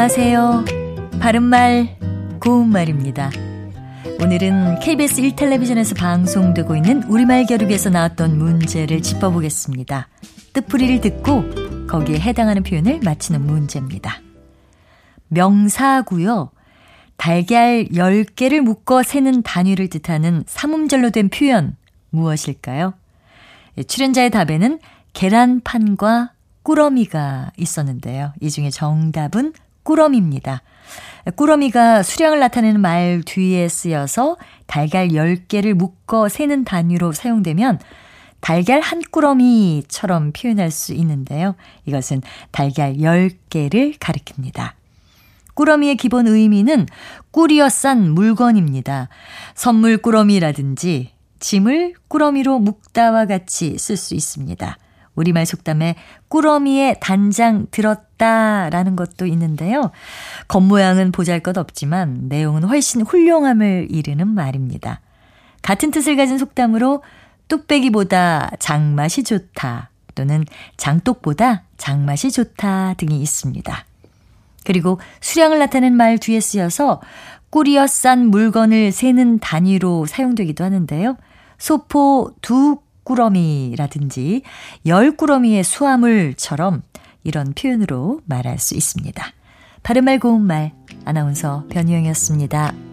안녕하세요. 바른말, 고운말입니다. 오늘은 KBS 1텔레비전에서 방송되고 있는 우리말 겨루기에서 나왔던 문제를 짚어보겠습니다. 뜻풀이를 듣고 거기에 해당하는 표현을 맞히는 문제입니다. 명사고요. 달걀 10개를 묶어 세는 단위를 뜻하는 삼음절로 된 표현 무엇일까요? 예, 출연자의 답에는 계란판과 꾸러미가 있었는데요. 이 중에 정답은 꾸러미입니다. 꾸러미가 수량을 나타내는 말 뒤에 쓰여서 달걀 10개를 묶어 세는 단위로 사용되면 달걀 한 꾸러미처럼 표현할 수 있는데요. 이것은 달걀 10개를 가리킵니다. 꾸러미의 기본 의미는 꿀이어 싼 물건입니다. 선물 꾸러미라든지 짐을 꾸러미로 묶다와 같이 쓸 수 있습니다. 우리말 속담에 꾸러미에 단장 들었 다라는 것도 있는데요. 겉모양은 보잘 것 없지만 내용은 훨씬 훌륭함을 이르는 말입니다. 같은 뜻을 가진 속담으로 뚝배기보다 장맛이 좋다 또는 장독보다 장맛이 좋다 등이 있습니다. 그리고 수량을 나타낸 말 뒤에 쓰여서 꿀이어 싼 물건을 세는 단위로 사용되기도 하는데요. 소포 두 꾸러미라든지 열 꾸러미의 수화물처럼 이런 표현으로 말할 수 있습니다. 바른말 고운말 아나운서 변희영이었습니다.